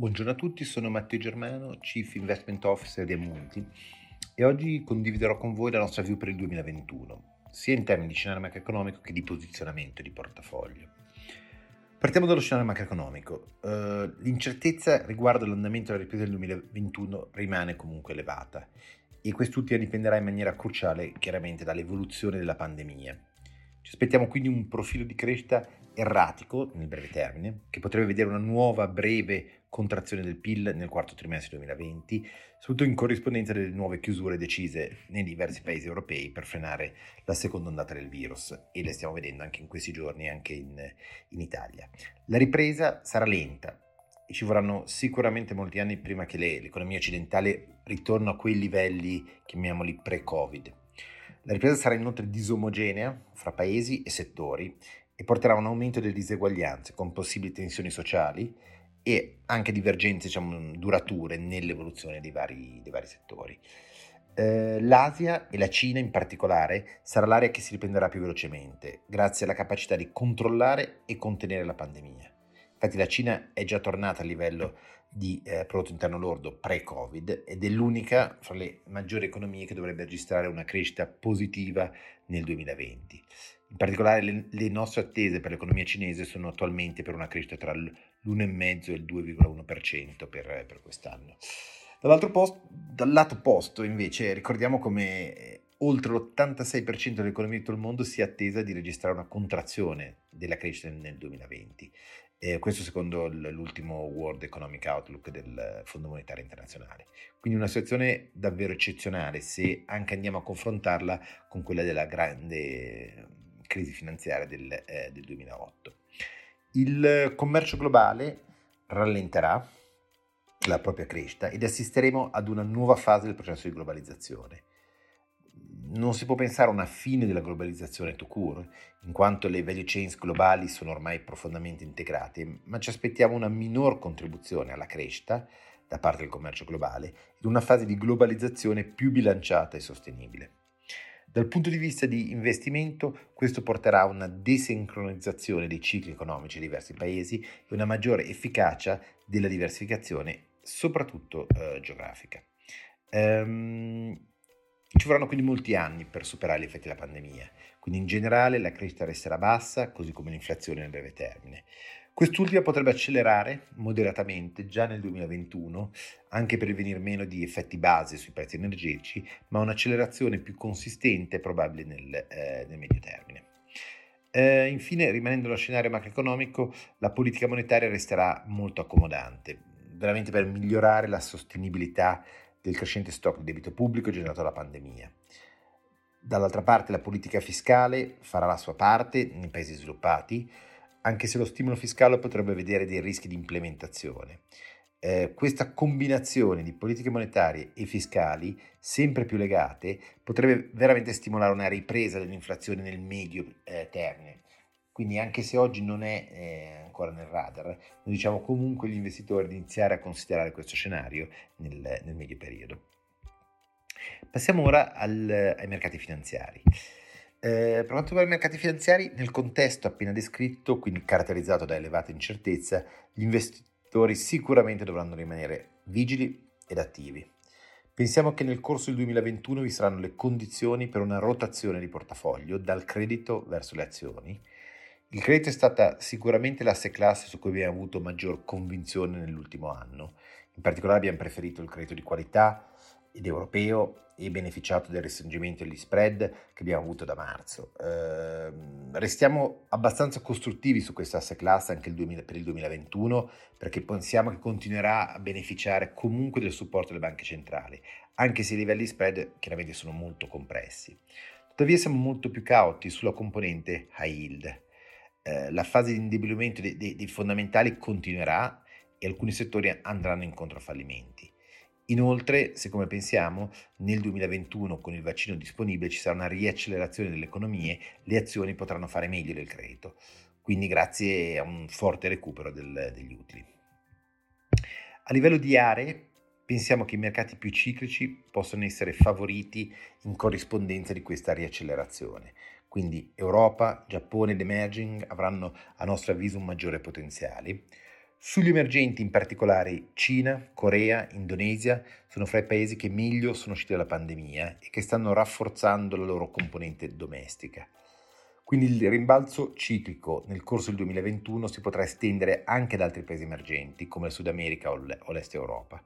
Buongiorno a tutti, sono Matteo Germano, Chief Investment Officer di Amunti e oggi condividerò con voi la nostra view per il 2021, sia in termini di scenario macroeconomico che di posizionamento di portafoglio. Partiamo dallo scenario macroeconomico. Uh, l'incertezza riguardo all'andamento della ripresa del 2021 rimane comunque elevata e quest'ultima dipenderà in maniera cruciale chiaramente dall'evoluzione della pandemia. Ci aspettiamo quindi un profilo di crescita erratico nel breve termine, che potrebbe vedere una nuova breve contrazione del PIL nel quarto trimestre 2020, soprattutto in corrispondenza delle nuove chiusure decise nei diversi paesi europei per frenare la seconda ondata del virus e le stiamo vedendo anche in questi giorni anche in, in Italia. La ripresa sarà lenta e ci vorranno sicuramente molti anni prima che le, l'economia occidentale ritorni a quei livelli, chiamiamoli pre-Covid. La ripresa sarà inoltre disomogenea fra paesi e settori e porterà a un aumento delle diseguaglianze con possibili tensioni sociali e anche divergenze diciamo, durature nell'evoluzione dei vari, dei vari settori. Eh, L'Asia e la Cina in particolare sarà l'area che si riprenderà più velocemente, grazie alla capacità di controllare e contenere la pandemia. Infatti la Cina è già tornata a livello di eh, prodotto interno lordo pre-Covid ed è l'unica fra le maggiori economie che dovrebbe registrare una crescita positiva nel 2020. In particolare le, le nostre attese per l'economia cinese sono attualmente per una crescita tra l'1,5 e il 2,1% per, per quest'anno. Posto, dal lato opposto invece ricordiamo come eh, oltre l'86% dell'economia di tutto il mondo sia attesa di registrare una contrazione della crescita nel 2020 eh, questo secondo l'ultimo World Economic Outlook del Fondo Monetario Internazionale. Quindi una situazione davvero eccezionale se anche andiamo a confrontarla con quella della grande crisi finanziaria del, eh, del 2008. Il commercio globale rallenterà la propria crescita ed assisteremo ad una nuova fase del processo di globalizzazione non si può pensare a una fine della globalizzazione to cure, in quanto le value chains globali sono ormai profondamente integrate, ma ci aspettiamo una minor contribuzione alla crescita da parte del commercio globale ed una fase di globalizzazione più bilanciata e sostenibile. Dal punto di vista di investimento, questo porterà a una desincronizzazione dei cicli economici di diversi paesi e una maggiore efficacia della diversificazione, soprattutto eh, geografica. Um, ci vorranno quindi molti anni per superare gli effetti della pandemia, quindi in generale la crescita resterà bassa, così come l'inflazione nel breve termine. Quest'ultima potrebbe accelerare moderatamente già nel 2021, anche per venir meno di effetti base sui prezzi energetici, ma un'accelerazione più consistente è probabile nel, eh, nel medio termine. Eh, infine, rimanendo nello scenario macroeconomico, la politica monetaria resterà molto accomodante, veramente per migliorare la sostenibilità del crescente stock di debito pubblico generato dalla pandemia. Dall'altra parte la politica fiscale farà la sua parte nei paesi sviluppati, anche se lo stimolo fiscale potrebbe vedere dei rischi di implementazione. Eh, questa combinazione di politiche monetarie e fiscali, sempre più legate, potrebbe veramente stimolare una ripresa dell'inflazione nel medio eh, termine, quindi anche se oggi non è eh, ancora nel radar, noi diciamo comunque agli investitori di iniziare a considerare questo scenario nel, nel medio periodo. Passiamo ora al, ai mercati finanziari. Eh, per quanto riguarda i mercati finanziari, nel contesto appena descritto, quindi caratterizzato da elevata incertezza, gli investitori sicuramente dovranno rimanere vigili ed attivi. Pensiamo che nel corso del 2021 vi saranno le condizioni per una rotazione di portafoglio dal credito verso le azioni il credito è stata sicuramente l'asse classe su cui abbiamo avuto maggior convinzione nell'ultimo anno. In particolare abbiamo preferito il credito di qualità ed europeo e beneficiato del restringimento degli spread che abbiamo avuto da marzo. Eh, restiamo abbastanza costruttivi su questa asse classe anche il 2000, per il 2021 perché pensiamo che continuerà a beneficiare comunque del supporto delle banche centrali, anche se i livelli spread chiaramente sono molto compressi. Tuttavia siamo molto più cauti sulla componente high yield eh, la fase di indebolimento dei, dei, dei fondamentali continuerà e alcuni settori andranno incontro a fallimenti. Inoltre, se come pensiamo, nel 2021 con il vaccino disponibile ci sarà una riaccelerazione delle economie, le azioni potranno fare meglio del credito, quindi grazie a un forte recupero del, degli utili. A livello di aree, pensiamo che i mercati più ciclici possano essere favoriti in corrispondenza di questa riaccelerazione. Quindi Europa, Giappone ed emerging avranno a nostro avviso un maggiore potenziale. Sugli emergenti, in particolare Cina, Corea, Indonesia, sono fra i paesi che meglio sono usciti dalla pandemia e che stanno rafforzando la loro componente domestica. Quindi il rimbalzo ciclico nel corso del 2021 si potrà estendere anche ad altri paesi emergenti come il Sud America o l'Est Europa.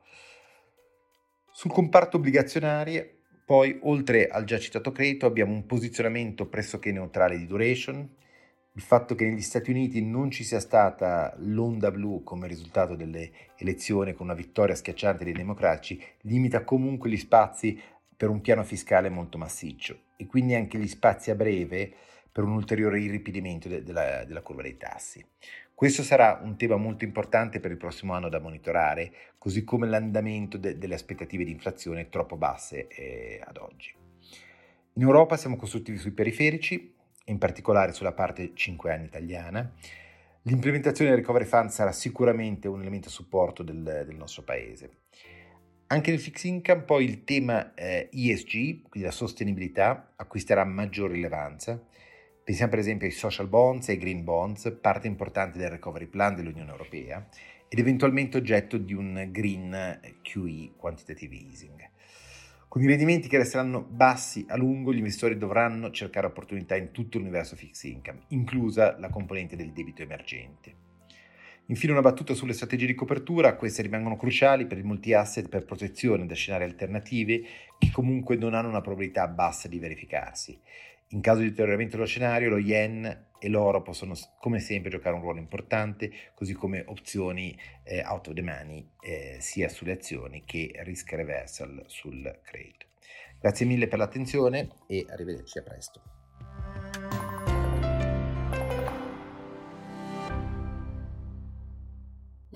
Sul comparto obbligazionario, poi, oltre al già citato credito, abbiamo un posizionamento pressoché neutrale di duration, il fatto che negli Stati Uniti non ci sia stata l'onda blu come risultato delle elezioni con una vittoria schiacciante dei democratici limita comunque gli spazi per un piano fiscale molto massiccio. E quindi anche gli spazi a breve per un ulteriore irripidimento de- della, della curva dei tassi. Questo sarà un tema molto importante per il prossimo anno da monitorare, così come l'andamento de- delle aspettative di inflazione troppo basse eh, ad oggi. In Europa siamo costruttivi sui periferici, in particolare sulla parte 5 anni italiana. L'implementazione del Recovery Fund sarà sicuramente un elemento a supporto del, del nostro paese. Anche nel fixed income poi il tema eh, ESG, quindi la sostenibilità, acquisterà maggior rilevanza. Pensiamo per esempio ai social bonds e ai green bonds, parte importante del recovery plan dell'Unione Europea ed eventualmente oggetto di un green QE, quantitative easing. Con i rendimenti che resteranno bassi a lungo, gli investitori dovranno cercare opportunità in tutto l'universo fixed income, inclusa la componente del debito emergente. Infine una battuta sulle strategie di copertura, queste rimangono cruciali per i multi-asset per protezione da scenari alternativi che comunque non hanno una probabilità bassa di verificarsi. In caso di deterioramento dello scenario, lo yen e l'oro possono come sempre giocare un ruolo importante, così come opzioni eh, out of the money eh, sia sulle azioni che risk reversal sul credito. Grazie mille per l'attenzione e arrivederci a presto.